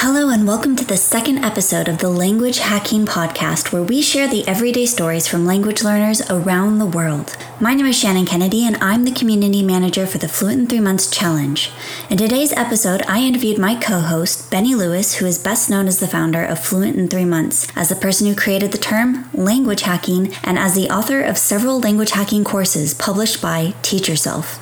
Hello, and welcome to the second episode of the Language Hacking Podcast, where we share the everyday stories from language learners around the world. My name is Shannon Kennedy, and I'm the Community Manager for the Fluent in Three Months Challenge. In today's episode, I interviewed my co host, Benny Lewis, who is best known as the founder of Fluent in Three Months, as the person who created the term language hacking, and as the author of several language hacking courses published by Teach Yourself.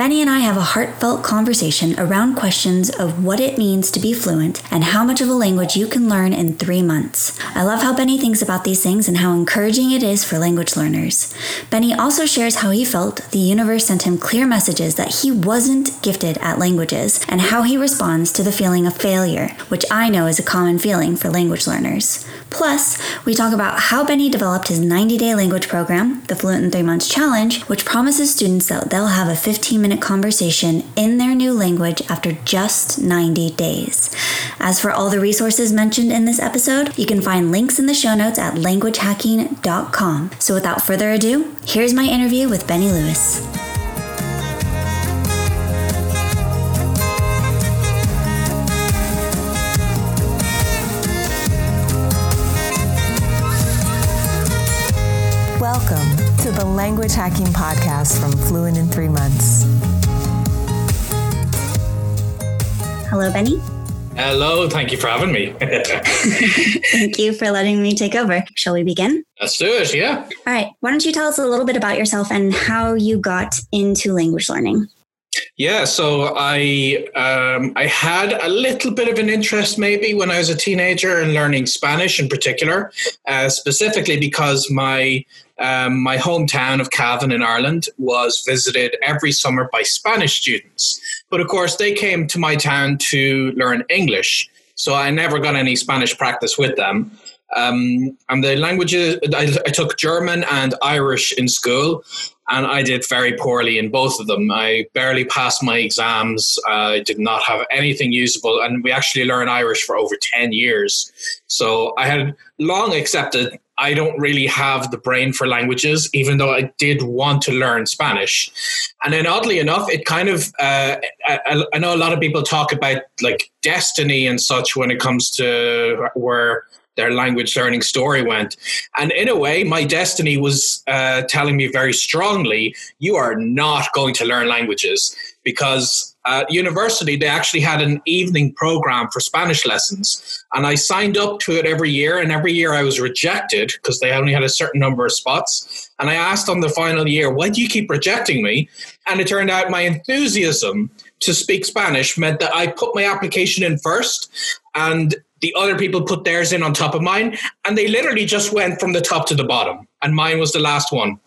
Benny and I have a heartfelt conversation around questions of what it means to be fluent and how much of a language you can learn in three months. I love how Benny thinks about these things and how encouraging it is for language learners. Benny also shares how he felt the universe sent him clear messages that he wasn't gifted at languages and how he responds to the feeling of failure, which I know is a common feeling for language learners. Plus, we talk about how Benny developed his 90 day language program, the Fluent in Three Months Challenge, which promises students that they'll have a 15 minute conversation in their new language after just 90 days. As for all the resources mentioned in this episode, you can find links in the show notes at languagehacking.com. So without further ado, here's my interview with Benny Lewis. Language Hacking Podcast from Fluent in Three Months. Hello, Benny. Hello, thank you for having me. Thank you for letting me take over. Shall we begin? Let's do it, yeah. All right. Why don't you tell us a little bit about yourself and how you got into language learning? Yeah, so I um, I had a little bit of an interest maybe when I was a teenager in learning Spanish in particular, uh, specifically because my um, my hometown of Cavan in Ireland was visited every summer by Spanish students. But of course, they came to my town to learn English. So I never got any Spanish practice with them. Um, and the languages, I, I took German and Irish in school, and I did very poorly in both of them. I barely passed my exams. I did not have anything usable, and we actually learned Irish for over 10 years. So I had long accepted I don't really have the brain for languages, even though I did want to learn Spanish. And then, oddly enough, it kind of, uh, I, I know a lot of people talk about like destiny and such when it comes to where their language learning story went. And in a way, my destiny was uh, telling me very strongly you are not going to learn languages because at university they actually had an evening program for Spanish lessons. And I signed up to it every year, and every year I was rejected because they only had a certain number of spots. And I asked on the final year, why do you keep rejecting me? And it turned out my enthusiasm to speak Spanish meant that I put my application in first, and the other people put theirs in on top of mine, and they literally just went from the top to the bottom, and mine was the last one.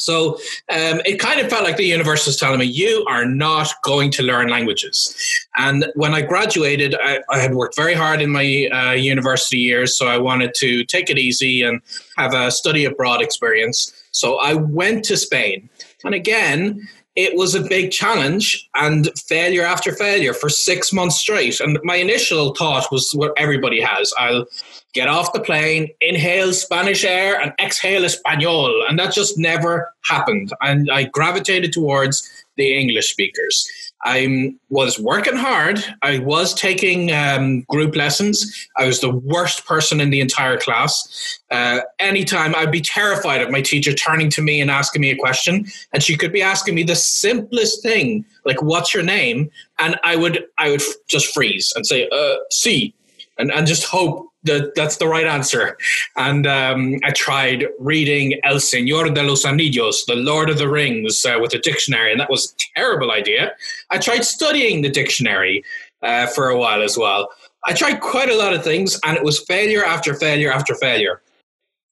So um, it kind of felt like the universe was telling me, you are not going to learn languages. And when I graduated, I, I had worked very hard in my uh, university years, so I wanted to take it easy and have a study abroad experience. So I went to Spain. And again, it was a big challenge and failure after failure for six months straight. And my initial thought was what everybody has I'll get off the plane, inhale Spanish air, and exhale Espanol. And that just never happened. And I gravitated towards the English speakers. I was working hard. I was taking um, group lessons. I was the worst person in the entire class. Uh, anytime I'd be terrified of my teacher turning to me and asking me a question, and she could be asking me the simplest thing, like "What's your name?" and I would I would just freeze and say uh, "C," and and just hope that that's the right answer. And um, I tried reading El Señor de los Anillos, The Lord of the Rings, uh, with a dictionary, and that was a terrible idea. I tried studying the dictionary uh, for a while as well. I tried quite a lot of things, and it was failure after failure after failure.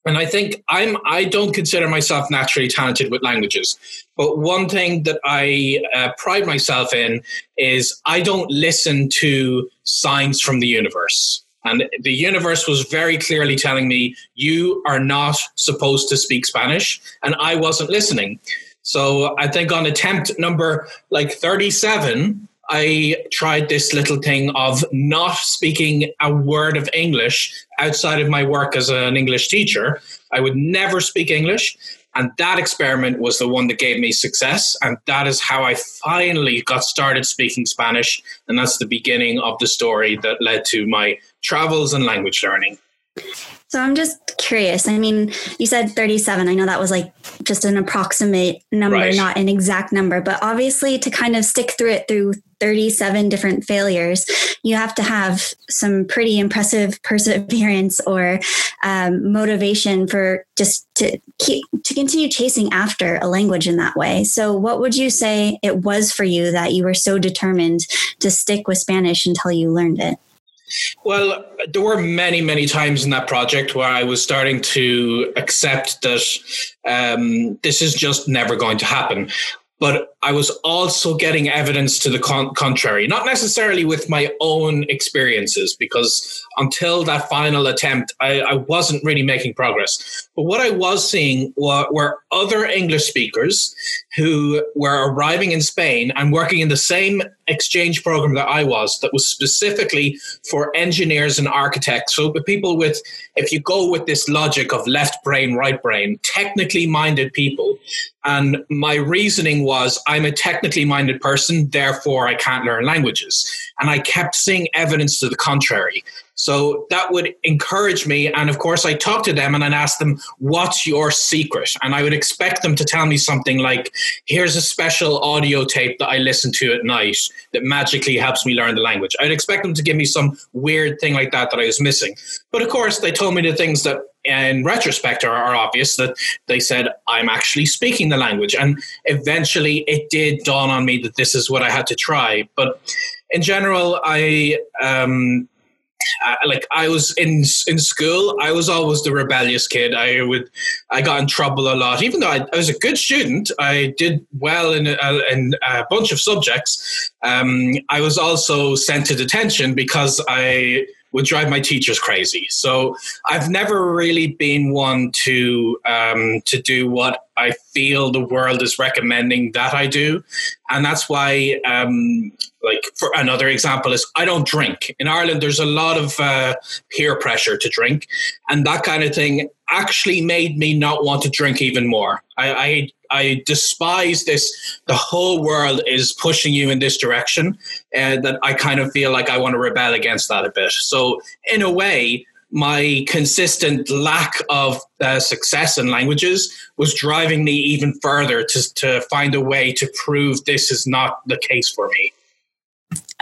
And I think I'm I don't consider myself naturally talented with languages, but one thing that I uh, pride myself in is I don't listen to signs from the universe. And the universe was very clearly telling me, you are not supposed to speak Spanish. And I wasn't listening. So I think on attempt number like 37, I tried this little thing of not speaking a word of English outside of my work as an English teacher. I would never speak English. And that experiment was the one that gave me success. And that is how I finally got started speaking Spanish. And that's the beginning of the story that led to my travels and language learning. So I'm just curious. I mean, you said 37. I know that was like just an approximate number, right. not an exact number, but obviously to kind of stick through it through 37 different failures, you have to have some pretty impressive perseverance or um, motivation for just to keep to continue chasing after a language in that way. So, what would you say it was for you that you were so determined to stick with Spanish until you learned it? Well, there were many, many times in that project where I was starting to accept that um, this is just never going to happen. But I was also getting evidence to the con- contrary, not necessarily with my own experiences, because until that final attempt, I, I wasn't really making progress. But what I was seeing were, were, other English speakers who were arriving in Spain and working in the same exchange program that I was, that was specifically for engineers and architects. So, the people with, if you go with this logic of left brain, right brain, technically minded people and my reasoning was I'm a technically minded person, therefore I can't learn languages. And I kept seeing evidence to the contrary. So that would encourage me. And of course, I talked to them and I'd ask them, What's your secret? And I would expect them to tell me something like, Here's a special audio tape that I listen to at night that magically helps me learn the language. I'd expect them to give me some weird thing like that that I was missing. But of course, they told me the things that in retrospect are, are, obvious that they said i'm actually speaking the language and eventually it did dawn on me that this is what i had to try but in general i um, like I was in in school, I was always the rebellious kid. I would I got in trouble a lot, even though I, I was a good student. I did well in a, in a bunch of subjects. Um, I was also sent to detention because I would drive my teachers crazy. So I've never really been one to um, to do what I feel the world is recommending that I do, and that's why. Um, like for another example is I don't drink in Ireland. There's a lot of uh, peer pressure to drink, and that kind of thing actually made me not want to drink even more. I, I I despise this. The whole world is pushing you in this direction, and that I kind of feel like I want to rebel against that a bit. So, in a way, my consistent lack of uh, success in languages was driving me even further to, to find a way to prove this is not the case for me.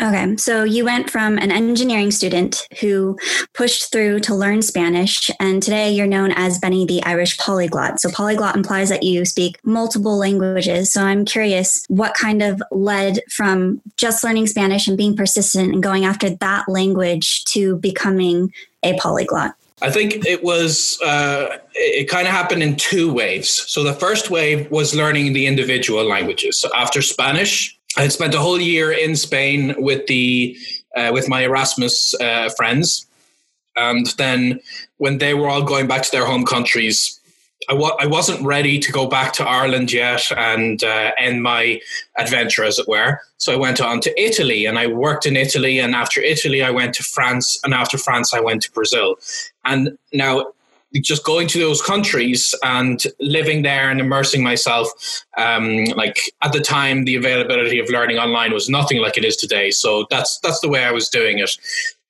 Okay, so you went from an engineering student who pushed through to learn Spanish, and today you're known as Benny the Irish polyglot. So, polyglot implies that you speak multiple languages. So, I'm curious what kind of led from just learning Spanish and being persistent and going after that language to becoming a polyglot? I think it was, uh, it kind of happened in two waves. So, the first wave was learning the individual languages. So, after Spanish, I had spent a whole year in Spain with the uh, with my Erasmus uh, friends, and then when they were all going back to their home countries, I wasn't ready to go back to Ireland yet and uh, end my adventure, as it were. So I went on to Italy, and I worked in Italy. And after Italy, I went to France, and after France, I went to Brazil. And now just going to those countries and living there and immersing myself um, like at the time the availability of learning online was nothing like it is today so that's that's the way i was doing it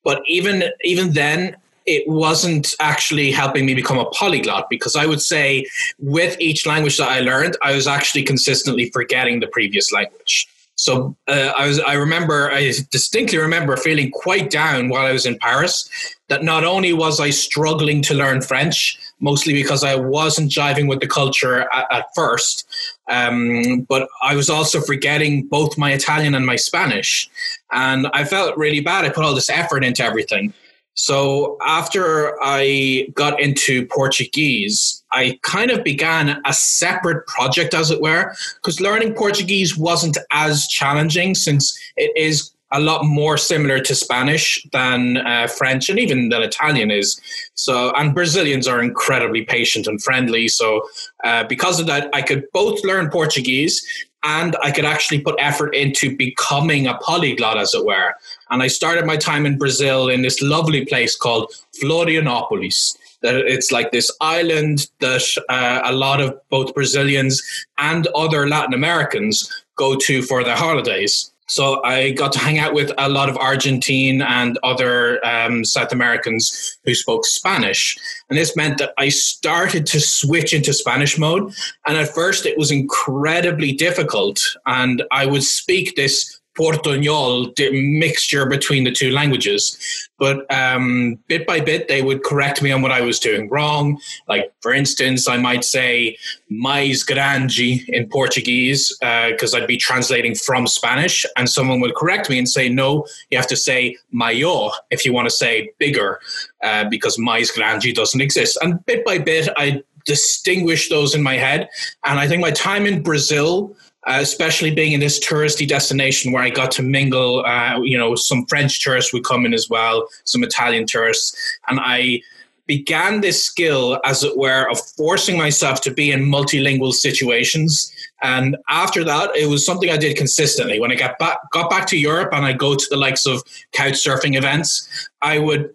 but even even then it wasn't actually helping me become a polyglot because I would say with each language that I learned, I was actually consistently forgetting the previous language. So uh, I was I remember I distinctly remember feeling quite down while I was in Paris that not only was I struggling to learn French mostly because I wasn't jiving with the culture at, at first um, but I was also forgetting both my Italian and my Spanish. And I felt really bad. I put all this effort into everything. So after I got into Portuguese, I kind of began a separate project, as it were, because learning Portuguese wasn't as challenging since it is a lot more similar to Spanish than uh, French and even than Italian is. So, and Brazilians are incredibly patient and friendly. So, uh, because of that, I could both learn Portuguese and I could actually put effort into becoming a polyglot, as it were. And I started my time in Brazil in this lovely place called Florianopolis. That it's like this island that uh, a lot of both Brazilians and other Latin Americans go to for their holidays. So I got to hang out with a lot of Argentine and other um, South Americans who spoke Spanish. And this meant that I started to switch into Spanish mode. And at first, it was incredibly difficult. And I would speak this Portuñol mixture between the two languages. But um, bit by bit, they would correct me on what I was doing wrong. Like, for instance, I might say mais grande in Portuguese because uh, I'd be translating from Spanish, and someone would correct me and say, no, you have to say maior if you want to say bigger uh, because mais grande doesn't exist. And bit by bit, I distinguished those in my head. And I think my time in Brazil uh, especially being in this touristy destination where I got to mingle. Uh, you know, some French tourists would come in as well, some Italian tourists, and I began this skill, as it were, of forcing myself to be in multilingual situations. And after that, it was something I did consistently. When I got back, got back to Europe and I go to the likes of couch surfing events, I would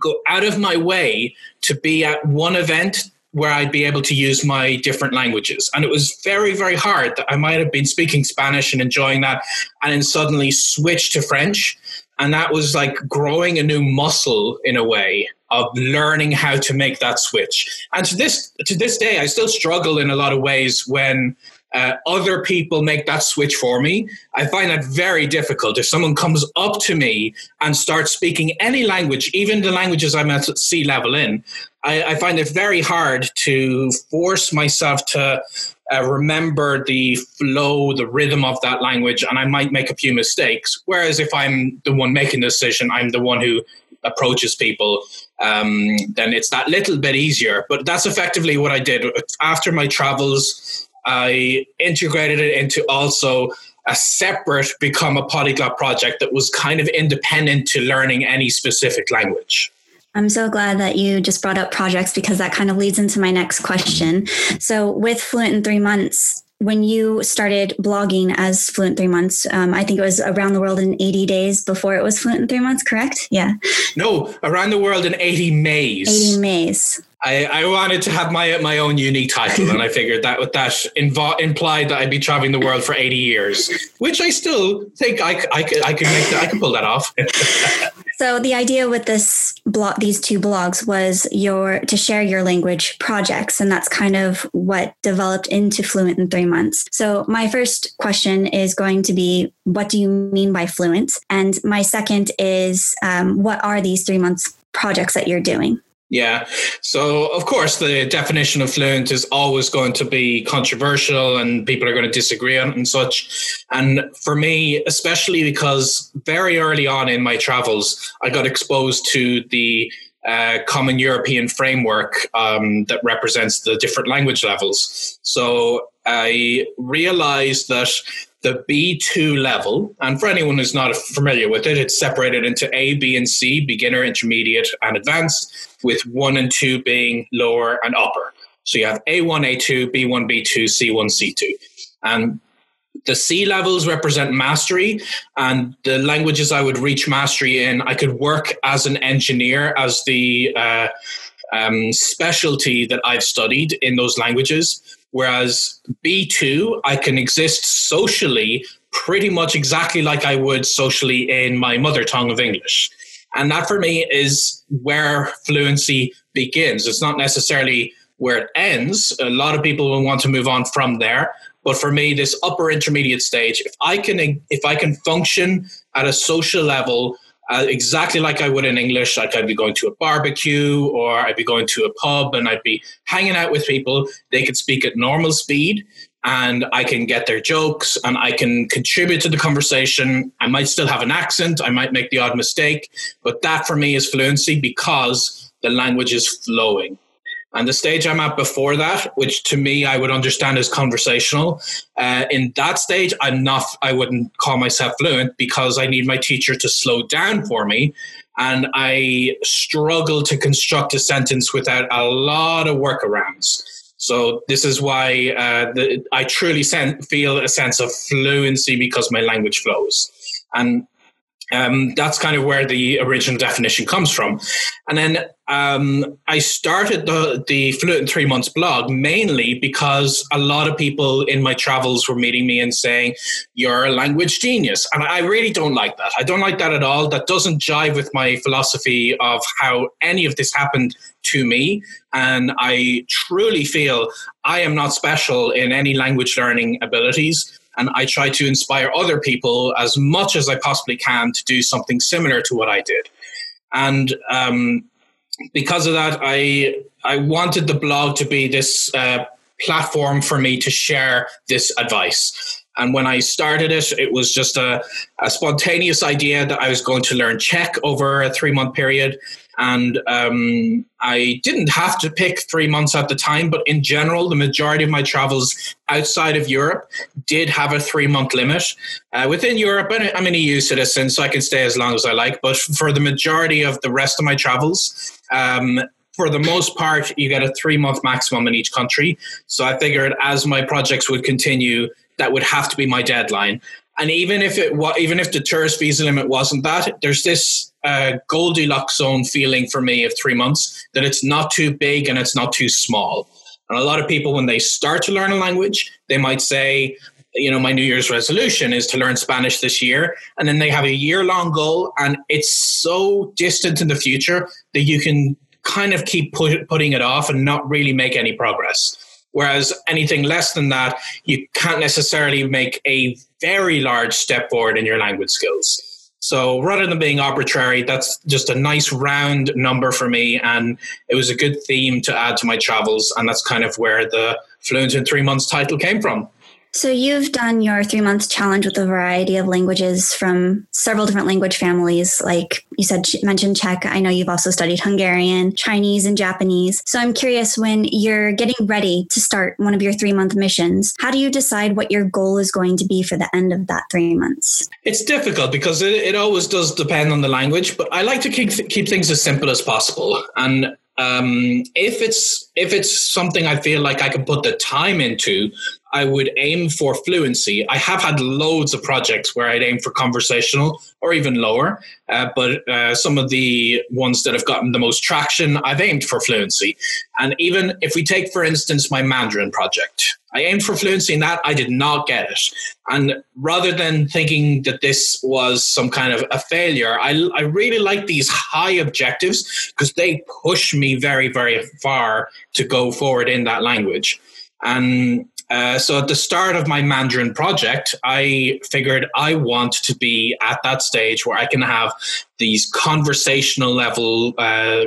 go out of my way to be at one event where I'd be able to use my different languages. And it was very, very hard that I might have been speaking Spanish and enjoying that, and then suddenly switch to French. And that was like growing a new muscle in a way of learning how to make that switch. And to this to this day, I still struggle in a lot of ways when uh, other people make that switch for me. I find that very difficult. If someone comes up to me and starts speaking any language, even the languages I'm at C level in, I, I find it very hard to force myself to uh, remember the flow, the rhythm of that language, and I might make a few mistakes. Whereas if I'm the one making the decision, I'm the one who approaches people, um, then it's that little bit easier. But that's effectively what I did. After my travels, I integrated it into also a separate become a polyglot project that was kind of independent to learning any specific language. I'm so glad that you just brought up projects because that kind of leads into my next question. So, with Fluent in three months, when you started blogging as Fluent Three Months, um, I think it was around the world in 80 days before it was Fluent in Three Months, correct? Yeah. No, around the world in 80 Mays. 80 Mays. I, I wanted to have my my own unique title, and I figured that with that invo- implied that I'd be traveling the world for 80 years, which I still think I, I, could I could make that, I could pull that off. so the idea with this blog, these two blogs, was your to share your language projects, and that's kind of what developed into Fluent in three months. So my first question is going to be, what do you mean by fluent? And my second is, um, what are these three months projects that you're doing? Yeah. So, of course, the definition of fluent is always going to be controversial and people are going to disagree on it and such. And for me, especially because very early on in my travels, I got exposed to the uh, common European framework um, that represents the different language levels. So I realized that the B2 level, and for anyone who's not familiar with it, it's separated into A, B, and C beginner, intermediate, and advanced, with one and two being lower and upper. So you have A1, A2, B1, B2, C1, C2. And the C levels represent mastery, and the languages I would reach mastery in, I could work as an engineer, as the uh, um, specialty that I've studied in those languages. Whereas B2, I can exist socially pretty much exactly like I would socially in my mother tongue of English. And that for me is where fluency begins. It's not necessarily where it ends. A lot of people will want to move on from there. But for me, this upper intermediate stage, if I can if I can function at a social level uh, exactly like I would in English. Like I'd be going to a barbecue or I'd be going to a pub and I'd be hanging out with people. They could speak at normal speed and I can get their jokes and I can contribute to the conversation. I might still have an accent. I might make the odd mistake, but that for me is fluency because the language is flowing. And the stage I'm at before that, which to me I would understand as conversational, uh, in that stage I'm not. I wouldn't call myself fluent because I need my teacher to slow down for me, and I struggle to construct a sentence without a lot of workarounds. So this is why uh, the, I truly sen- feel a sense of fluency because my language flows. And um, that's kind of where the original definition comes from. And then um, I started the, the Fluent in Three Months blog mainly because a lot of people in my travels were meeting me and saying, You're a language genius. And I really don't like that. I don't like that at all. That doesn't jive with my philosophy of how any of this happened to me. And I truly feel I am not special in any language learning abilities and I try to inspire other people as much as I possibly can to do something similar to what I did. And um, because of that, I I wanted the blog to be this uh, platform for me to share this advice. And when I started it, it was just a, a spontaneous idea that I was going to learn Czech over a three month period. And um, I didn't have to pick three months at the time, but in general, the majority of my travels outside of Europe did have a three month limit. Uh, within Europe, I'm an EU citizen, so I can stay as long as I like. But for the majority of the rest of my travels, um, for the most part, you get a three month maximum in each country. So I figured as my projects would continue, that would have to be my deadline. And even if it was, even if the tourist visa limit wasn't that, there's this uh, Goldilocks zone feeling for me of three months that it's not too big and it's not too small. And a lot of people, when they start to learn a language, they might say, you know, my New Year's resolution is to learn Spanish this year. And then they have a year long goal, and it's so distant in the future that you can kind of keep put, putting it off and not really make any progress. Whereas anything less than that, you can't necessarily make a very large step forward in your language skills. So rather than being arbitrary, that's just a nice round number for me. And it was a good theme to add to my travels. And that's kind of where the Fluent in Three Months title came from. So you've done your three month challenge with a variety of languages from several different language families, like you said, mentioned Czech. I know you've also studied Hungarian, Chinese, and Japanese. So I'm curious when you're getting ready to start one of your three month missions, how do you decide what your goal is going to be for the end of that three months? It's difficult because it, it always does depend on the language, but I like to keep, keep things as simple as possible. And um, if it's if it's something I feel like I can put the time into, I would aim for fluency. I have had loads of projects where I'd aim for conversational or even lower, uh, but uh, some of the ones that have gotten the most traction, I've aimed for fluency. And even if we take, for instance, my Mandarin project, I aimed for fluency in that, I did not get it. And rather than thinking that this was some kind of a failure, I, I really like these high objectives because they push me very, very far to go forward in that language. And uh, so at the start of my Mandarin project, I figured I want to be at that stage where I can have these conversational level uh,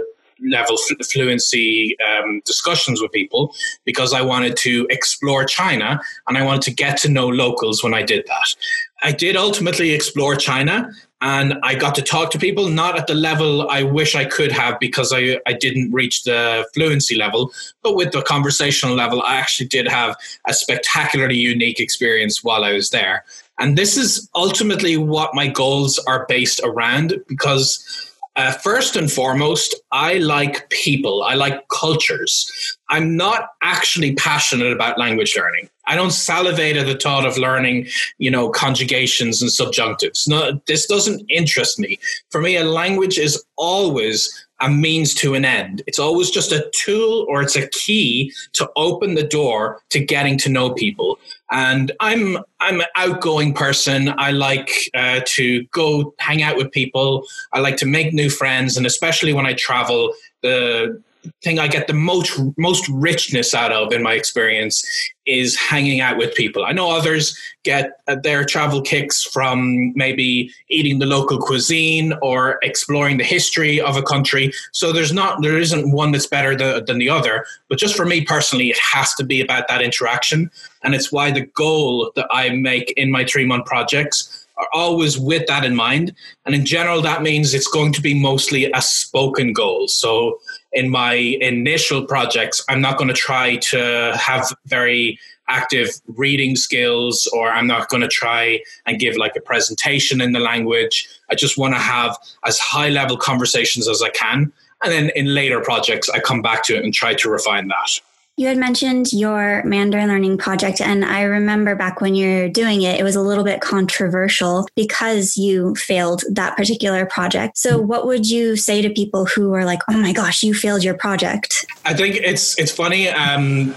level fluency um, discussions with people because I wanted to explore China and I wanted to get to know locals when I did that. I did ultimately explore China and I got to talk to people, not at the level I wish I could have because I, I didn't reach the fluency level, but with the conversational level, I actually did have a spectacularly unique experience while I was there. And this is ultimately what my goals are based around because uh, first and foremost, I like people. I like cultures. I'm not actually passionate about language learning. I don't salivate at the thought of learning, you know, conjugations and subjunctives. No, this doesn't interest me. For me, a language is always a means to an end. It's always just a tool or it's a key to open the door to getting to know people. And I'm I'm an outgoing person. I like uh, to go hang out with people. I like to make new friends, and especially when I travel, the thing I get the most most richness out of in my experience is hanging out with people. I know others get uh, their travel kicks from maybe eating the local cuisine or exploring the history of a country. So there's not there isn't one that's better than, than the other. But just for me personally, it has to be about that interaction, and it's why the goal that I make in my three month projects are always with that in mind. And in general, that means it's going to be mostly a spoken goal. So in my initial projects, I'm not going to try to have very active reading skills or I'm not going to try and give like a presentation in the language. I just want to have as high level conversations as I can. And then in later projects, I come back to it and try to refine that. You had mentioned your Mandarin learning project, and I remember back when you're doing it, it was a little bit controversial because you failed that particular project. So, what would you say to people who are like, "Oh my gosh, you failed your project"? I think it's it's funny. Um,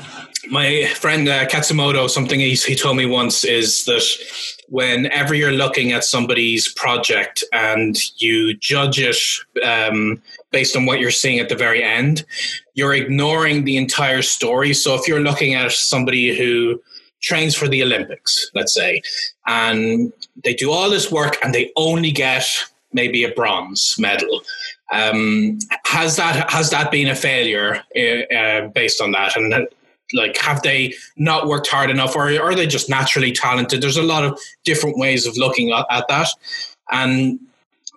my friend uh, Katsumoto, something he, he told me once is that whenever you're looking at somebody's project and you judge it um, based on what you're seeing at the very end, you're ignoring the entire story. So if you're looking at somebody who trains for the Olympics, let's say, and they do all this work and they only get maybe a bronze medal. Um, has that has that been a failure uh, uh based on that? And like have they not worked hard enough or are they just naturally talented there's a lot of different ways of looking at, at that and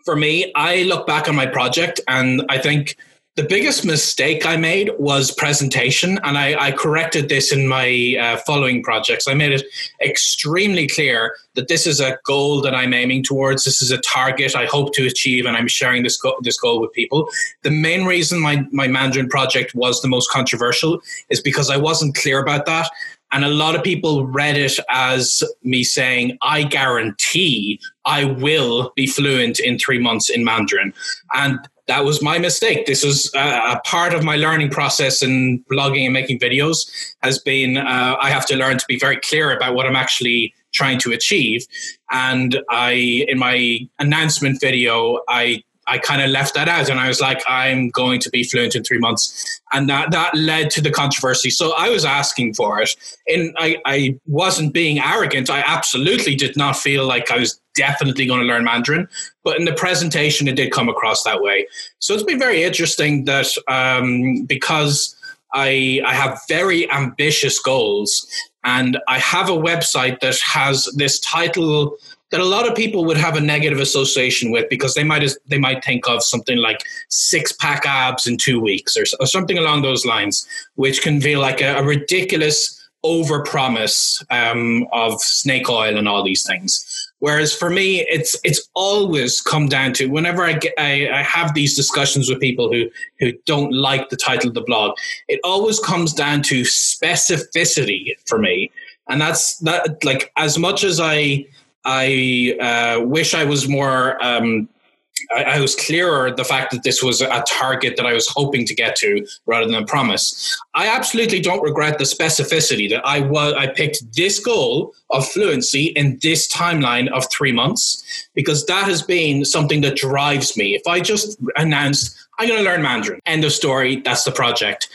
for me i look back on my project and i think the biggest mistake I made was presentation, and I, I corrected this in my uh, following projects. I made it extremely clear that this is a goal that I'm aiming towards. This is a target I hope to achieve, and I'm sharing this go- this goal with people. The main reason my my Mandarin project was the most controversial is because I wasn't clear about that. And a lot of people read it as me saying, I guarantee I will be fluent in three months in Mandarin. And that was my mistake. This was a, a part of my learning process in blogging and making videos has been uh, I have to learn to be very clear about what I'm actually trying to achieve. And I, in my announcement video, I I kind of left that out and I was like, I'm going to be fluent in three months. And that, that led to the controversy. So I was asking for it. And I, I wasn't being arrogant. I absolutely did not feel like I was definitely going to learn Mandarin. But in the presentation, it did come across that way. So it's been very interesting that um, because I, I have very ambitious goals and I have a website that has this title that a lot of people would have a negative association with because they might they might think of something like six pack abs in two weeks or, or something along those lines, which can feel like a, a ridiculous over promise um, of snake oil and all these things. Whereas for me, it's it's always come down to whenever I get I, I have these discussions with people who who don't like the title of the blog, it always comes down to specificity for me, and that's that. Like as much as I I uh, wish I was more. Um, I, I, was clearer the fact that this was a target that I was hoping to get to rather than a promise. I absolutely don't regret the specificity that I was. I picked this goal of fluency in this timeline of three months because that has been something that drives me. If I just announced I'm going to learn Mandarin, end of story, that's the project,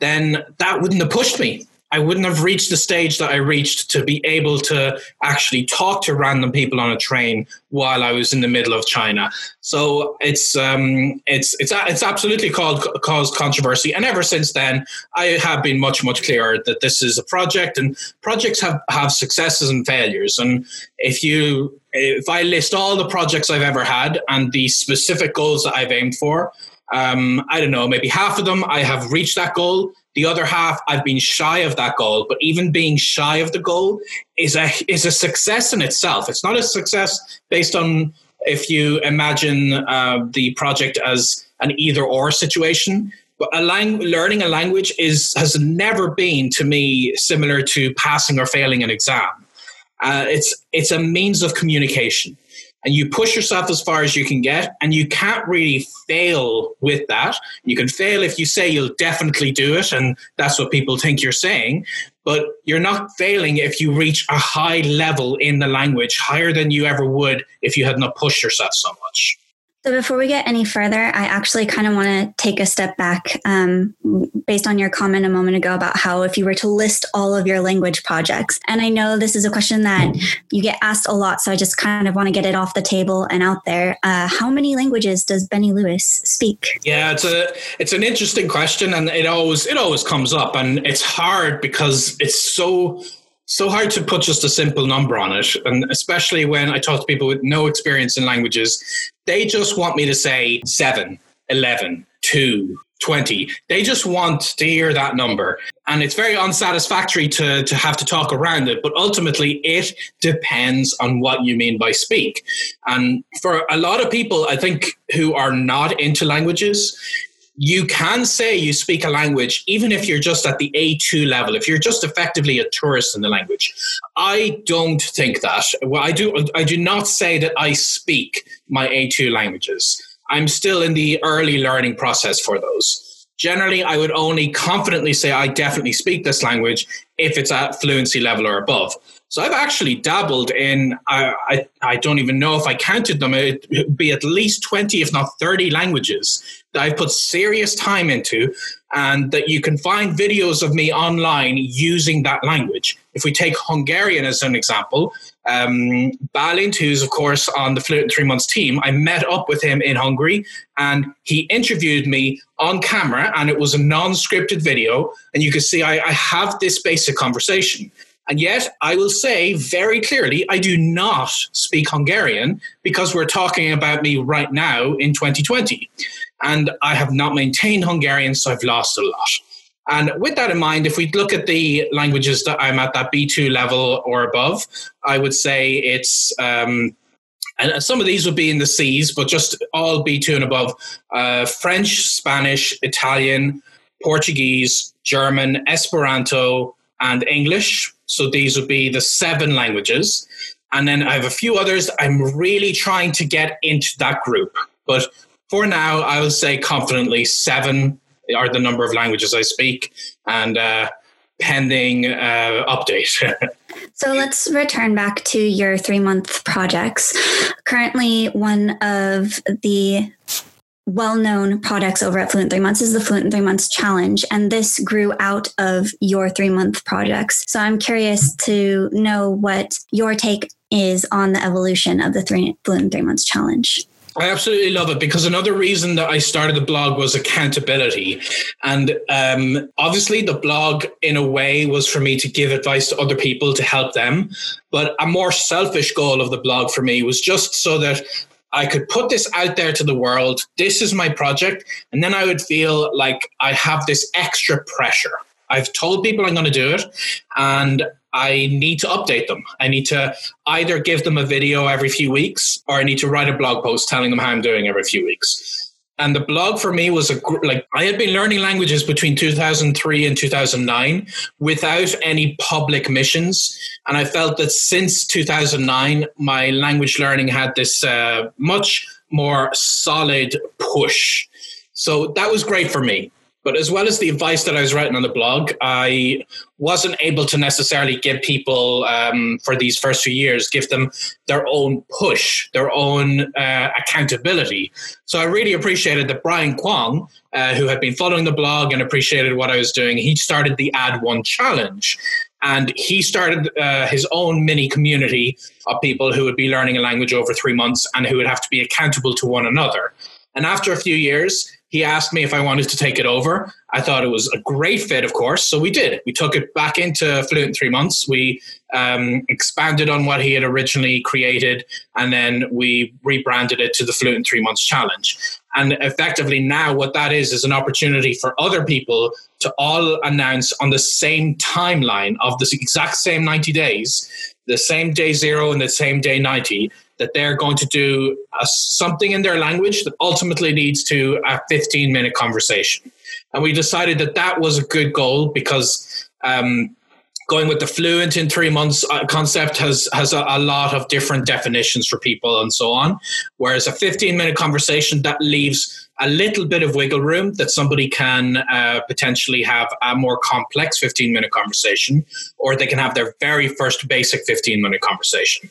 then that wouldn't have pushed me. I wouldn't have reached the stage that I reached to be able to actually talk to random people on a train while I was in the middle of China. So it's um, it's it's it's absolutely called, caused controversy, and ever since then, I have been much much clearer that this is a project, and projects have have successes and failures. And if you if I list all the projects I've ever had and the specific goals that I've aimed for, um, I don't know, maybe half of them I have reached that goal the other half, I've been shy of that goal, but even being shy of the goal is a is a success in itself. It's not a success based on if you imagine uh, the project as an either or situation. But a lang- learning a language is has never been to me similar to passing or failing an exam. Uh, it's it's a means of communication and you push yourself as far as you can get and you can't really fail with that. You can fail if you say you'll definitely do it and that's what people think you're saying but you're not failing if you reach a high level in the language higher than you ever would if you had not pushed yourself so much so before we get any further, I actually kind of want to take a step back um, based on your comment a moment ago about how if you were to list all of your language projects, and I know this is a question that you get asked a lot, so I just kind of want to get it off the table and out there. Uh, how many languages does Benny Lewis speak? Yeah, it's a it's an interesting question, and it always it always comes up, and it's hard because it's so so hard to put just a simple number on it. And especially when I talk to people with no experience in languages, they just want me to say 7, 11, 2, 20. They just want to hear that number. And it's very unsatisfactory to, to have to talk around it. But ultimately, it depends on what you mean by speak. And for a lot of people, I think, who are not into languages, you can say you speak a language even if you're just at the A2 level, if you're just effectively a tourist in the language. I don't think that. Well, I do I do not say that I speak my A2 languages. I'm still in the early learning process for those. Generally, I would only confidently say I definitely speak this language if it's at fluency level or above. So I've actually dabbled in, I, I, I, don't even know if I counted them, it'd be at least 20, if not 30 languages that I've put serious time into, and that you can find videos of me online using that language. If we take Hungarian as an example, um, Balint, who's of course on the Fluent Three Months team, I met up with him in Hungary and he interviewed me on camera, and it was a non scripted video. And you can see I, I have this basic conversation. And yet, I will say very clearly, I do not speak Hungarian because we're talking about me right now in 2020. And I have not maintained Hungarian, so I've lost a lot. And with that in mind, if we look at the languages that I'm at that B2 level or above, I would say it's, um, and some of these would be in the C's, but just all B2 and above uh, French, Spanish, Italian, Portuguese, German, Esperanto, and English. So these would be the seven languages. And then I have a few others. I'm really trying to get into that group. But for now, I will say confidently seven are the number of languages I speak. And uh, pending uh, update. so let's return back to your three month projects. Currently, one of the well-known products over at Fluent Three Months is the Fluent Three Months Challenge, and this grew out of your three-month projects. So I'm curious to know what your take is on the evolution of the three, Fluent Three Months Challenge. I absolutely love it because another reason that I started the blog was accountability. And um, obviously, the blog, in a way, was for me to give advice to other people to help them. But a more selfish goal of the blog for me was just so that I could put this out there to the world. This is my project. And then I would feel like I have this extra pressure. I've told people I'm going to do it and I need to update them. I need to either give them a video every few weeks or I need to write a blog post telling them how I'm doing every few weeks. And the blog for me was a like I had been learning languages between 2003 and 2009 without any public missions, and I felt that since 2009 my language learning had this uh, much more solid push. So that was great for me. But as well as the advice that I was writing on the blog, I wasn't able to necessarily give people um, for these first few years give them their own push, their own uh, accountability. So I really appreciated that Brian Kwong, uh, who had been following the blog and appreciated what I was doing, he started the Add One Challenge. And he started uh, his own mini community of people who would be learning a language over three months and who would have to be accountable to one another. And after a few years, he asked me if I wanted to take it over. I thought it was a great fit, of course. So we did. We took it back into Fluent in three months. We um, expanded on what he had originally created, and then we rebranded it to the Fluent in three months challenge. And effectively, now what that is is an opportunity for other people to all announce on the same timeline of the exact same 90 days, the same day zero and the same day 90 that they're going to do a, something in their language that ultimately leads to a 15 minute conversation. And we decided that that was a good goal because um, going with the fluent in three months uh, concept has has a, a, lot of different definitions for people and so on. Whereas a 15 minute conversation that leaves a little bit of wiggle room that somebody can uh, potentially have a more complex 15 minute conversation, or they can have their very first basic 15 minute conversation.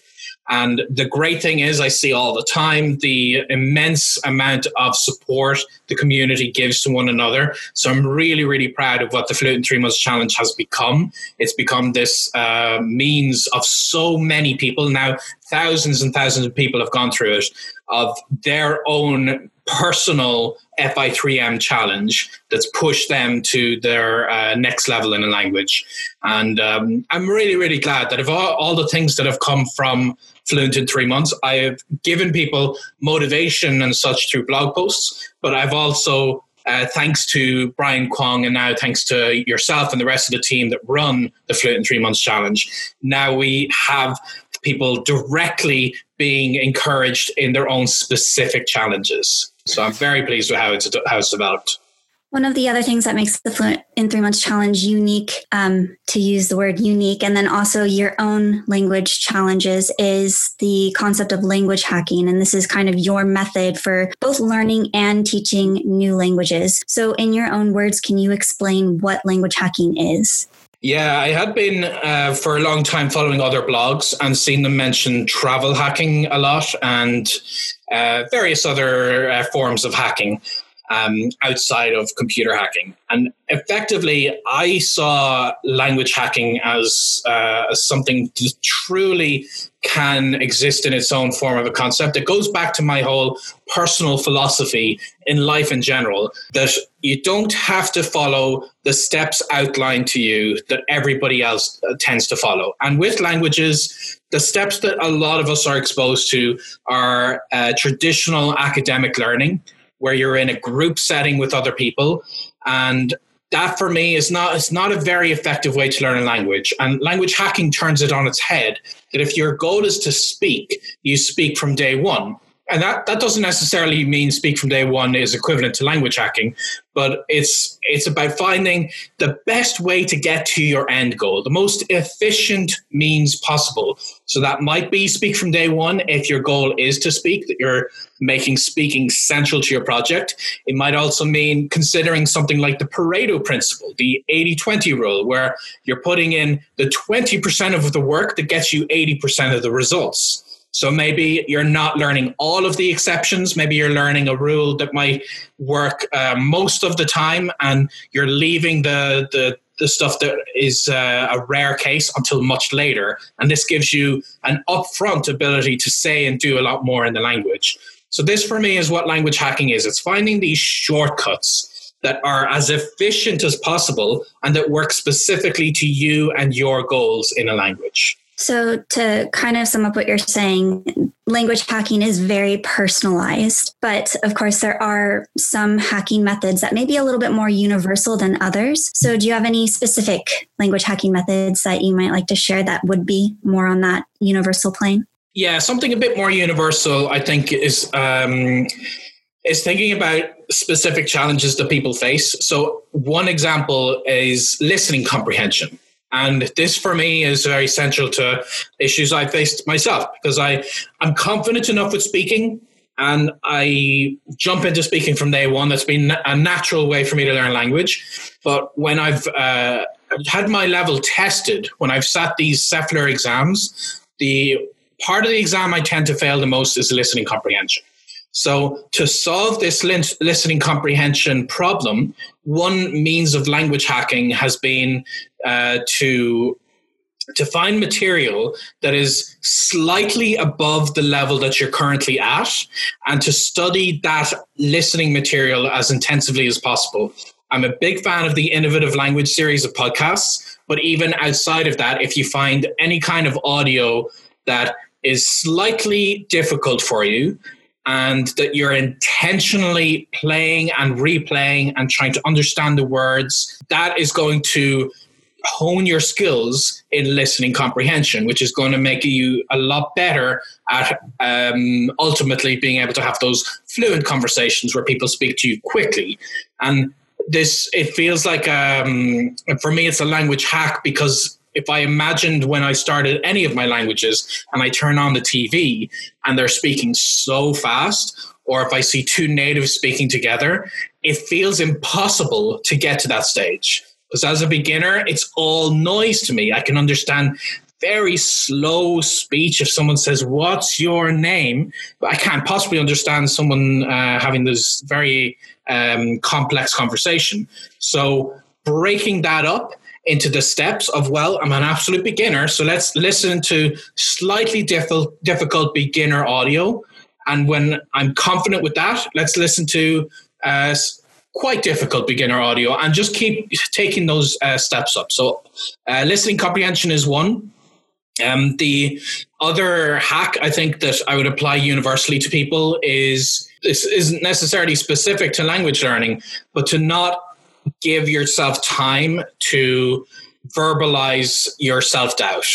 And the great thing is, I see all the time the immense amount of support the community gives to one another. So I'm really, really proud of what the Fluent in Three Months Challenge has become. It's become this uh, means of so many people now, thousands and thousands of people have gone through it, of their own personal FI3M challenge that's pushed them to their uh, next level in a language. And um, I'm really, really glad that of all, all the things that have come from fluent in three months. I have given people motivation and such through blog posts, but I've also, uh, thanks to Brian Kwong and now thanks to yourself and the rest of the team that run the Fluent in Three Months Challenge, now we have people directly being encouraged in their own specific challenges. So I'm very pleased with how it's how it's developed. One of the other things that makes the Fluent in Three Months Challenge unique, um, to use the word unique, and then also your own language challenges is the concept of language hacking. And this is kind of your method for both learning and teaching new languages. So, in your own words, can you explain what language hacking is? Yeah, I had been uh, for a long time following other blogs and seen them mention travel hacking a lot and uh, various other uh, forms of hacking um, outside of computer hacking. And effectively, I saw language hacking as, uh, something that truly can exist in its own form of a concept. It goes back to my whole personal philosophy in life in general that you don't have to follow the steps outlined to you that everybody else uh, tends to follow. And with languages, the steps that a lot of us are exposed to are uh, traditional academic learning where you're in a group setting with other people. And that for me is not it's not a very effective way to learn a language. And language hacking turns it on its head that if your goal is to speak you speak from day one and that, that doesn't necessarily mean speak from day one is equivalent to language hacking but it's it's about finding the best way to get to your end goal the most efficient means possible. So that might be speak from day one. If your goal is to speak that you're making speaking central to your project it might also mean considering something like the pareto principle the 80-20 rule where you're putting in the 20% of the work that gets you 80% of the results so maybe you're not learning all of the exceptions. Maybe you're learning a rule that might work uh, most of the time, and you're leaving the the the stuff that is uh, a rare case until much later. And this gives you an upfront ability to say and do a lot more in the language. So this for me is what language hacking is. It's finding these shortcuts that are as efficient as possible and that work specifically to you and your goals in a language. So, to kind of sum up what you're saying, language hacking is very personalized. But of course, there are some hacking methods that may be a little bit more universal than others. So, do you have any specific language hacking methods that you might like to share that would be more on that universal plane? Yeah, something a bit more universal, I think, is. Um, is thinking about specific challenges that people face. So, one example is listening comprehension. And this for me is very central to issues I faced myself because I, I'm confident enough with speaking and I jump into speaking from day one. That's been a natural way for me to learn language. But when I've uh, had my level tested, when I've sat these CEFR exams, the part of the exam I tend to fail the most is listening comprehension. So, to solve this listening comprehension problem, one means of language hacking has been uh, to to find material that is slightly above the level that you're currently at and to study that listening material as intensively as possible. I'm a big fan of the Innovative Language series of podcasts, but even outside of that, if you find any kind of audio that is slightly difficult for you, and that you're intentionally playing and replaying and trying to understand the words, that is going to hone your skills in listening comprehension, which is going to make you a lot better at um, ultimately being able to have those fluent conversations where people speak to you quickly. And this, it feels like, um, for me, it's a language hack because if I imagined when I started any of my languages and I turn on the TV and they're speaking so fast, or if I see two natives speaking together, it feels impossible to get to that stage. Because as a beginner, it's all noise to me. I can understand very slow speech if someone says, What's your name? But I can't possibly understand someone uh, having this very um, complex conversation. So breaking that up into the steps of well i'm an absolute beginner so let's listen to slightly diff- difficult beginner audio. And when i'm confident with that let's listen to uh, quite difficult beginner audio and just keep taking those uh, steps up. So uh, listening comprehension is one. Um, the other hack i think that i would apply universally to people is this isn't necessarily specific to language learning but to not give yourself time to verbalize your self doubt.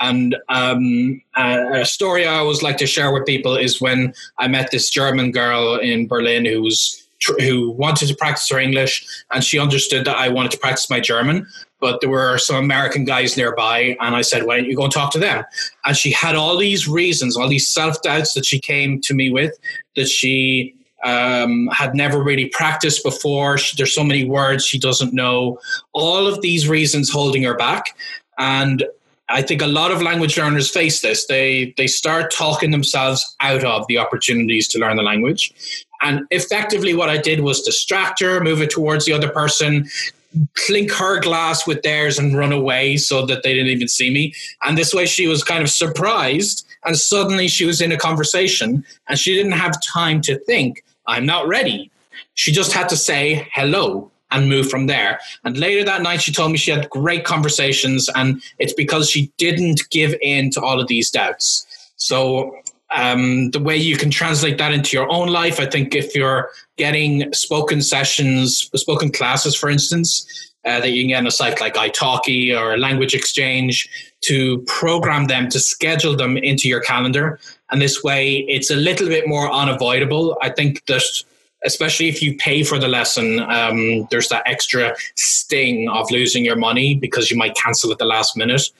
And um, a, story I always like to share with people is when I met this German girl in Berlin who was who wanted to practice her English, and she understood that I wanted to practice my German. But there were some American guys nearby, and I said, "Why don't you go and talk to them?" And she had all these reasons, all these self doubts that she came to me with, that she um, had never really practiced before. She, there's so many words she doesn't know. All of these reasons holding her back, and I think a lot of language learners face this. They they start talking themselves out of the opportunities to learn the language. And effectively what I did was distract her, move it towards the other person, clink her glass with theirs and run away so that they didn't even see me. And this way she was kind of surprised and suddenly she was in a conversation and she didn't have time to think, I'm not ready. She just had to say hello and move from there. And later that night, she told me she had great conversations, and it's because she didn't give in to all of these doubts. So, um, the way you can translate that into your own life, I think if you're getting spoken sessions, spoken classes, for instance, uh, that you can get on a site like italki or language exchange to program them to schedule them into your calendar and this way it's a little bit more unavoidable i think that especially if you pay for the lesson, um, there's that extra sting of losing your money because you might cancel at the last minute.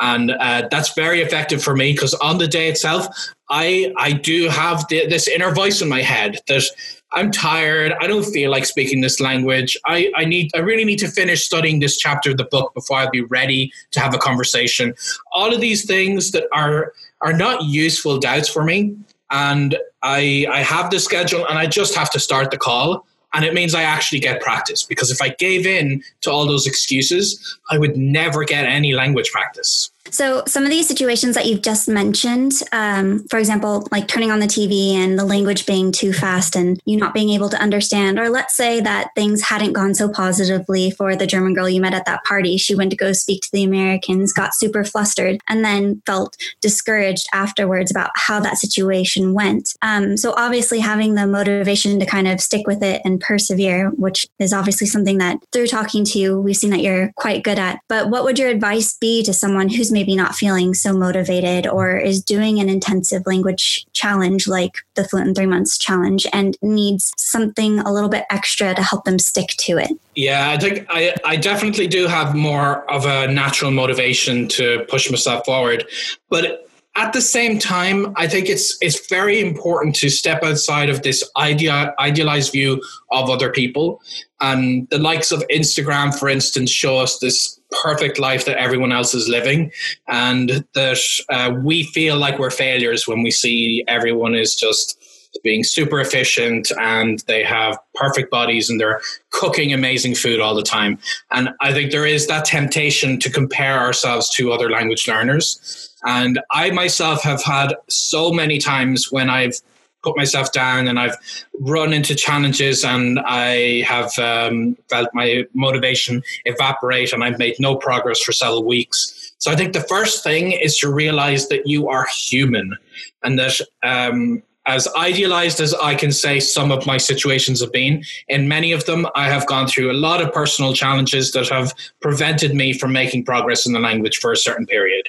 And uh, that's very effective for me because on the day itself, I I do have the, this inner voice in my head that I'm tired. I don't feel like speaking this language. I, I need I really need to finish studying this chapter of the book before I'll be ready to have a conversation. All of these things that are are not useful doubts for me and I I have the schedule and I just have to start the call and it means I actually get practice because if I gave in to all those excuses, I would never get any language practice. So, some of these situations that you've just mentioned, um, for example, like turning on the TV and the language being too fast and you not being able to understand, or let's say that things hadn't gone so positively for the German girl you met at that party. She went to go speak to the Americans, got super flustered, and then felt discouraged afterwards about how that situation went. Um, so, obviously, having the motivation to kind of stick with it and persevere, which is obviously something that through talking to you, we've seen that you're quite good at. But what would your advice be to someone who's maybe not feeling so motivated or is doing an intensive language challenge like the Fluent in Three Months challenge and needs something a little bit extra to help them stick to it? Yeah, I think I, I definitely do have more of a natural motivation to push myself forward. But at the same time, I think it's it's very important to step outside of this idea, idealized view of other people. And the likes of Instagram, for instance, show us this perfect life that everyone else is living, and that uh, we feel like we're failures when we see everyone is just being super efficient and they have perfect bodies and they're cooking amazing food all the time. And I think there is that temptation to compare ourselves to other language learners. And I myself have had so many times when I've put myself down and I've run into challenges and I have um, felt my motivation evaporate and I've made no progress for several weeks. So I think the first thing is to realize that you are human and that um, as idealized as I can say some of my situations have been, in many of them, I have gone through a lot of personal challenges that have prevented me from making progress in the language for a certain period.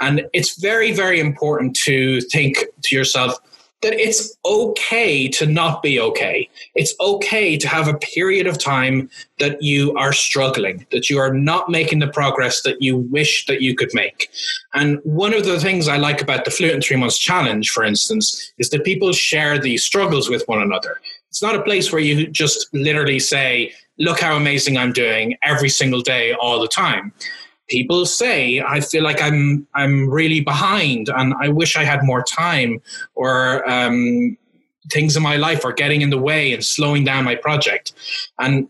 And it's very, very important to think to yourself, that it's okay to not be okay. It's okay to have a period of time that you are struggling, that you are not making the progress that you wish that you could make. And one of the things I like about the Fluent Three Months Challenge, for instance, is that people share these struggles with one another. It's not a place where you just literally say, look how amazing I'm doing every single day, all the time people say I feel like I'm I'm really behind and I wish I had more time or um, things in my life are getting in the way and slowing down my project. And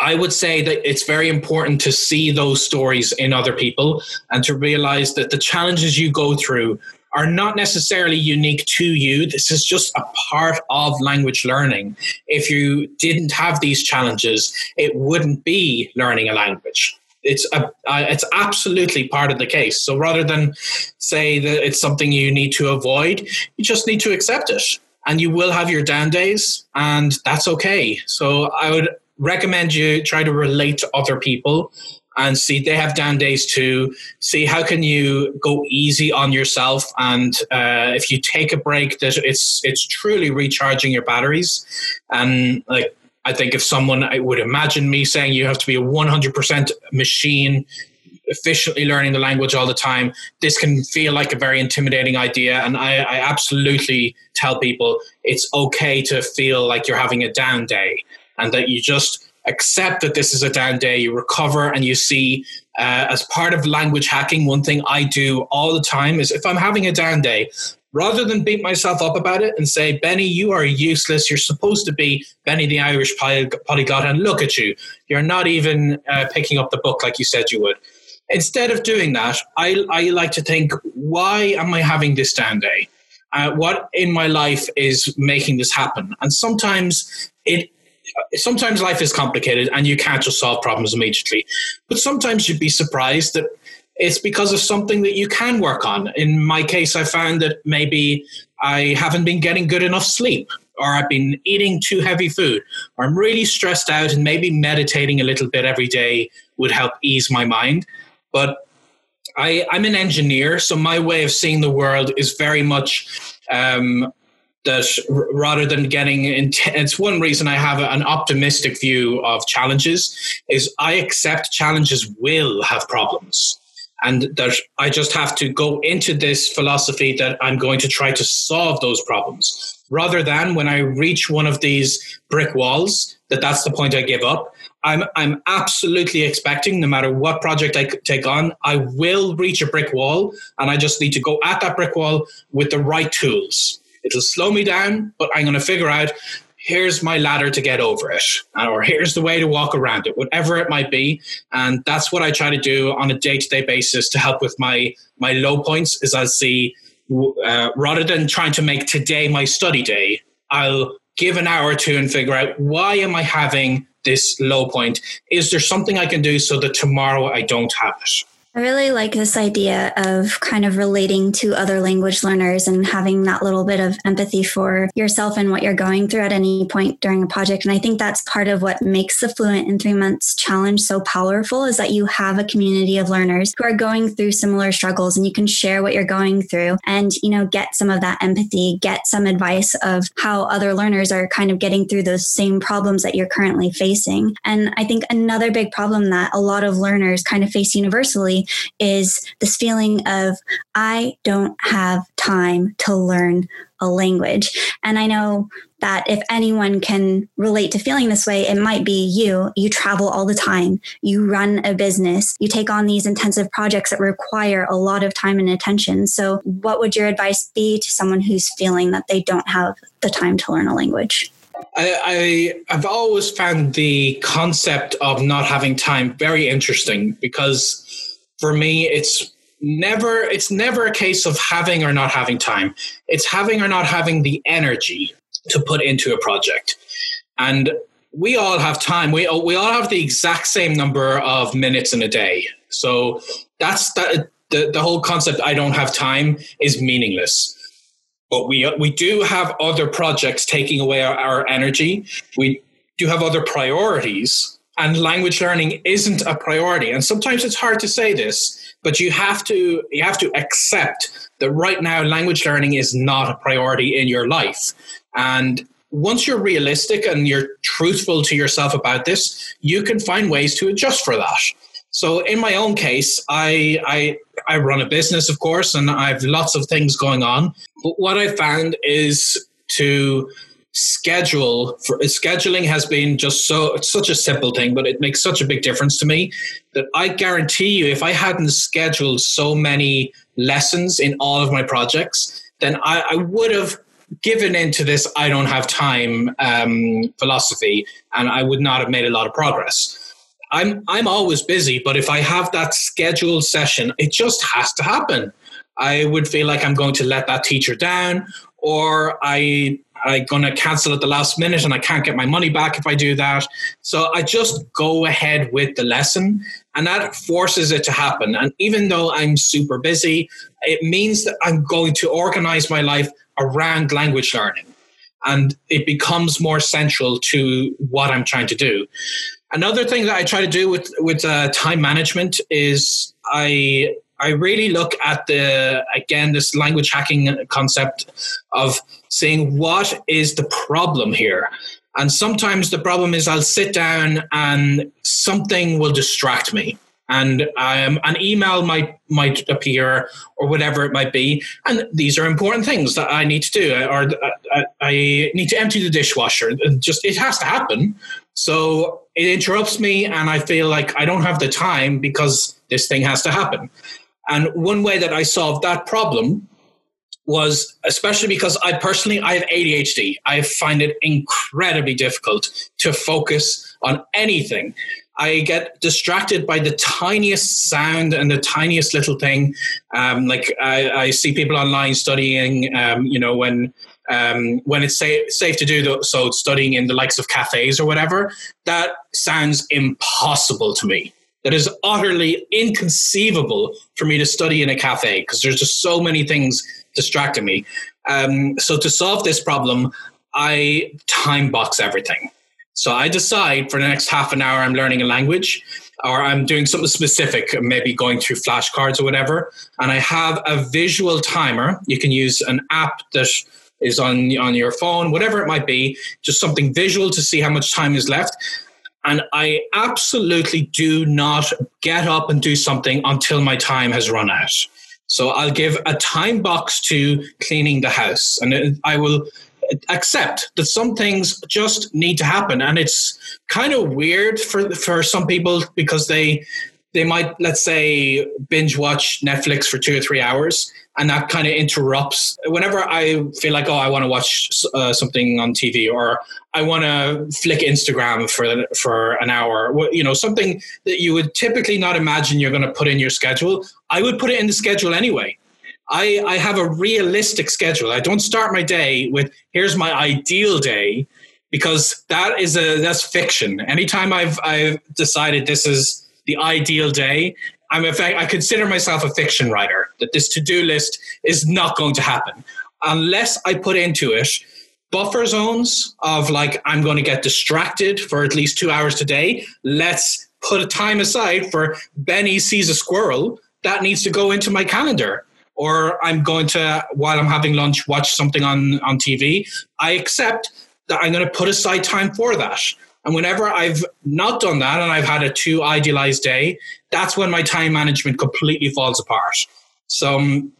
I would say that it's very important to see those stories in other people and to realize that the challenges you go through are not necessarily unique to you. This is just a part of language learning. If you didn't have these challenges, it wouldn't be learning a language it's a, uh, it's absolutely part of the case. So rather than say that it's something you need to avoid, you just need to accept it. And you will have your down days, and that's okay. So I would recommend you try to relate to other people and see they have down days too. See how can you go easy on yourself, and uh, if you take a break, that it's it's truly recharging your batteries. And like I think if someone I would imagine me saying you have to be a one hundred percent machine efficiently learning the language all the time, this can feel like a very intimidating idea. And I, I, absolutely tell people it's okay to feel like you're having a down day and that you just accept that this is a down day, you recover, and you see uh, as part of language hacking, one thing I do all the time is if I'm having a down day, rather than beat myself up about it and say, Benny, you are useless. You're supposed to be Benny the Irish polyglot, and look at you. You're not even uh, picking up the book like you said you would. Instead of doing that, I, I like to think, why am I having this down day? Uh, what in my life is making this happen? And sometimes it sometimes life is complicated and you can't just solve problems immediately. But sometimes you'd be surprised that it's because of something that you can work on. In my case, I found that maybe I haven't been getting good enough sleep, or I've been eating too heavy food, or I'm really stressed out, and maybe meditating a little bit every day would help ease my mind. But I, am an engineer, so my way of seeing the world is very much um, that rather than getting it's one reason i have an optimistic view of challenges is i accept challenges will have problems and that i just have to go into this philosophy that i'm going to try to solve those problems. Rather than when i reach one of these brick walls that that's the point i give up i'm i'm absolutely expecting no matter what project i take on i will reach a brick wall and i just need to go at that brick wall with the right tools. It'll slow me down, but I'm going to figure out here's my ladder to get over it, or here's the way to walk around it, whatever it might be. And that's what I try to do on a day to day basis to help with my my low points. Is I see uh, rather than trying to make today my study day, I'll give an hour or two and figure out why am I having this low point? Is there something I can do so that tomorrow I don't have it? I really like this idea of kind of relating to other language learners and having that little bit of empathy for yourself and what you're going through at any point during a project. And I think that's part of what makes the Fluent in Three Months challenge so powerful is that you have a community of learners who are going through similar struggles and you can share what you're going through and, you know, get some of that empathy, get some advice of how other learners are kind of getting through those same problems that you're currently facing. And I think another big problem that a lot of learners kind of face universally is this feeling of, I don't have time to learn a language. And I know that if anyone can relate to feeling this way, it might be you. You travel all the time, you run a business, you take on these intensive projects that require a lot of time and attention. So, what would your advice be to someone who's feeling that they don't have the time to learn a language? I, I have always found the concept of not having time very interesting because for me, it's never it's never a case of having or not having time. It's having or not having the energy to put into a project. And we all have time. We we all have the exact same number of minutes in a day. So that's that the, the whole concept I don't have time is meaningless. But we we do have other projects taking away our, our energy. We do have other priorities and language learning isn't a priority. And sometimes it's hard to say this but you have to you have to accept that right now language learning is not a priority in your life. And once you're realistic and you're truthful to yourself about this you can find ways to adjust for that. So in my own case i i i run a business of course and i have lots of things going on. But what i found is to schedule for scheduling has been just so it's such a simple thing but it makes such a big difference to me that i guarantee you if i hadn't scheduled so many lessons in all of my projects then i, I would have given into this i don't have time um, philosophy and i would not have made a lot of progress. I'm i'm always busy but if i have that scheduled session it just has to happen. I would feel like i'm going to let that teacher down or i I'm to cancel at the last minute and I can't get my money back if I do that. So I just go ahead with the lesson and that forces it to happen. And even though I'm super busy, it means that I'm going to organize my life around language learning and it becomes more central to what I'm trying to do. Another thing that I try to do with with uh, time management is I I really look at the again this language hacking concept of saying what is the problem here. And sometimes the problem is I'll sit down and something will distract me. And um, an email might might appear or whatever it might be. And these are important things that i need to do. Or uh, i need to empty the dishwasher. Just it has to happen. So it interrupts me and i feel like i don't have the time because this thing has to happen and one way that i solved that problem was especially because I personally I have ADHD. I find it incredibly difficult to focus on anything. I get distracted by the tiniest sound and the tiniest little thing. Um, like I, I, see people online studying, um, you know, when um, when it's safe, safe to do so, studying in the likes of cafes or whatever. That sounds impossible to me. That is utterly inconceivable for me to study in a cafe because there's just so many things distracting me. Um, so to solve this problem, I time box everything. So I decide for the next half an hour I'm learning a language or I'm doing something specific, maybe going through flashcards or whatever. And I have a visual timer. You can use an app that is on, on your phone, whatever it might be, just something visual to see how much time is left. And I absolutely do not get up and do something until my time has run out. So I'll give a time box to cleaning the house and I will accept that some things just need to happen and it's kind of weird for for some people because they they might let's say binge watch netflix for two or three hours and that kind of interrupts whenever i feel like oh i want to watch uh, something on tv or i want to flick instagram for for an hour you know something that you would typically not imagine you're going to put in your schedule i would put it in the schedule anyway I, I have a realistic schedule. I don't start my day with here's my ideal day because that is a that's fiction. Anytime I've I've decided this is the ideal day, I'm in fact I consider myself a fiction writer. That this to do list is not going to happen unless I put into it buffer zones of like I'm going to get distracted for at least two hours today. Let's put a time aside for Benny sees a squirrel. That needs to go into my calendar or I'm going to, while I'm having lunch, watch something on, on TV, I accept that I'm going to put aside time for that. And whenever I've not done that and I've had a too idealized day, that's when my time management completely falls apart. So um,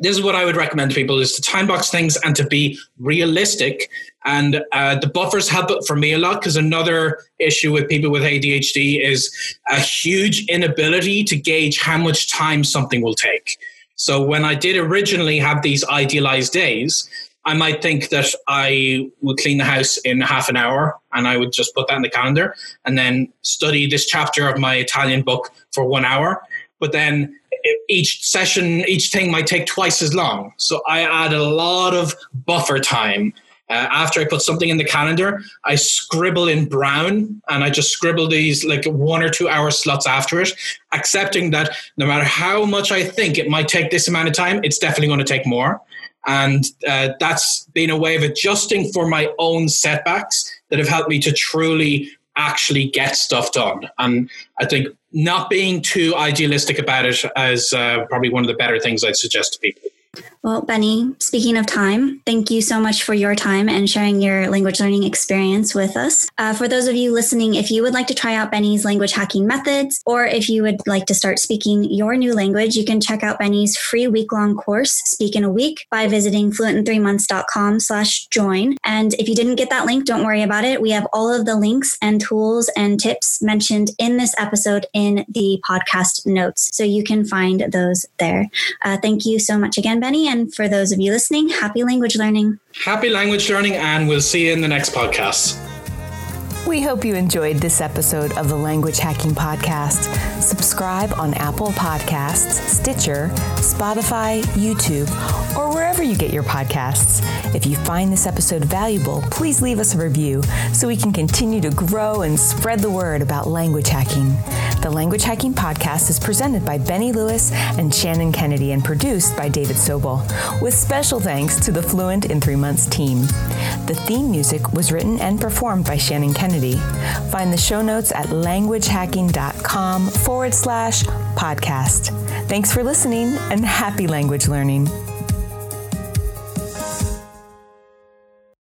this is what I would recommend to people is to time box things and to be realistic. And uh, the buffers help for me a lot because another issue with people with ADHD is a huge inability to gauge how much time something will take. So when I did originally have these idealized days, I might think that I would clean the house in half an hour and I would just put that in the calendar and then study this chapter of my Italian book for one hour. But then each session, each thing might take twice as long. So I add a lot of buffer time uh, after I put something in the calendar, I scribble in brown and I just scribble these like one or two hour slots after it, accepting that no matter how much I think it might take this amount of time, it's definitely going to take more. And uh, that's been a way of adjusting for my own setbacks that have helped me to truly actually get stuff done. And I think not being too idealistic about it is uh, probably one of the better things I'd suggest to people. Well, Benny, speaking of time, thank you so much for your time and sharing your language learning experience with us. Uh, for those of you listening, if you would like to try out Benny's language hacking methods, or if you would like to start speaking your new language, you can check out Benny's free week-long course, Speak in a Week, by visiting fluentin3months.com slash join. And if you didn't get that link, don't worry about it. We have all of the links and tools and tips mentioned in this episode in the podcast notes. So you can find those there. Uh, thank you so much again, Benny. And for those of you listening, happy language learning. Happy language learning, and we'll see you in the next podcast. We hope you enjoyed this episode of the Language Hacking Podcast. Subscribe on Apple Podcasts, Stitcher, Spotify, YouTube, or wherever you get your podcasts. If you find this episode valuable, please leave us a review so we can continue to grow and spread the word about language hacking. The Language Hacking Podcast is presented by Benny Lewis and Shannon Kennedy and produced by David Sobel, with special thanks to the Fluent in Three Months team. The theme music was written and performed by Shannon Kennedy community. Find the show notes at languagehacking.com forward slash podcast. Thanks for listening and happy language learning.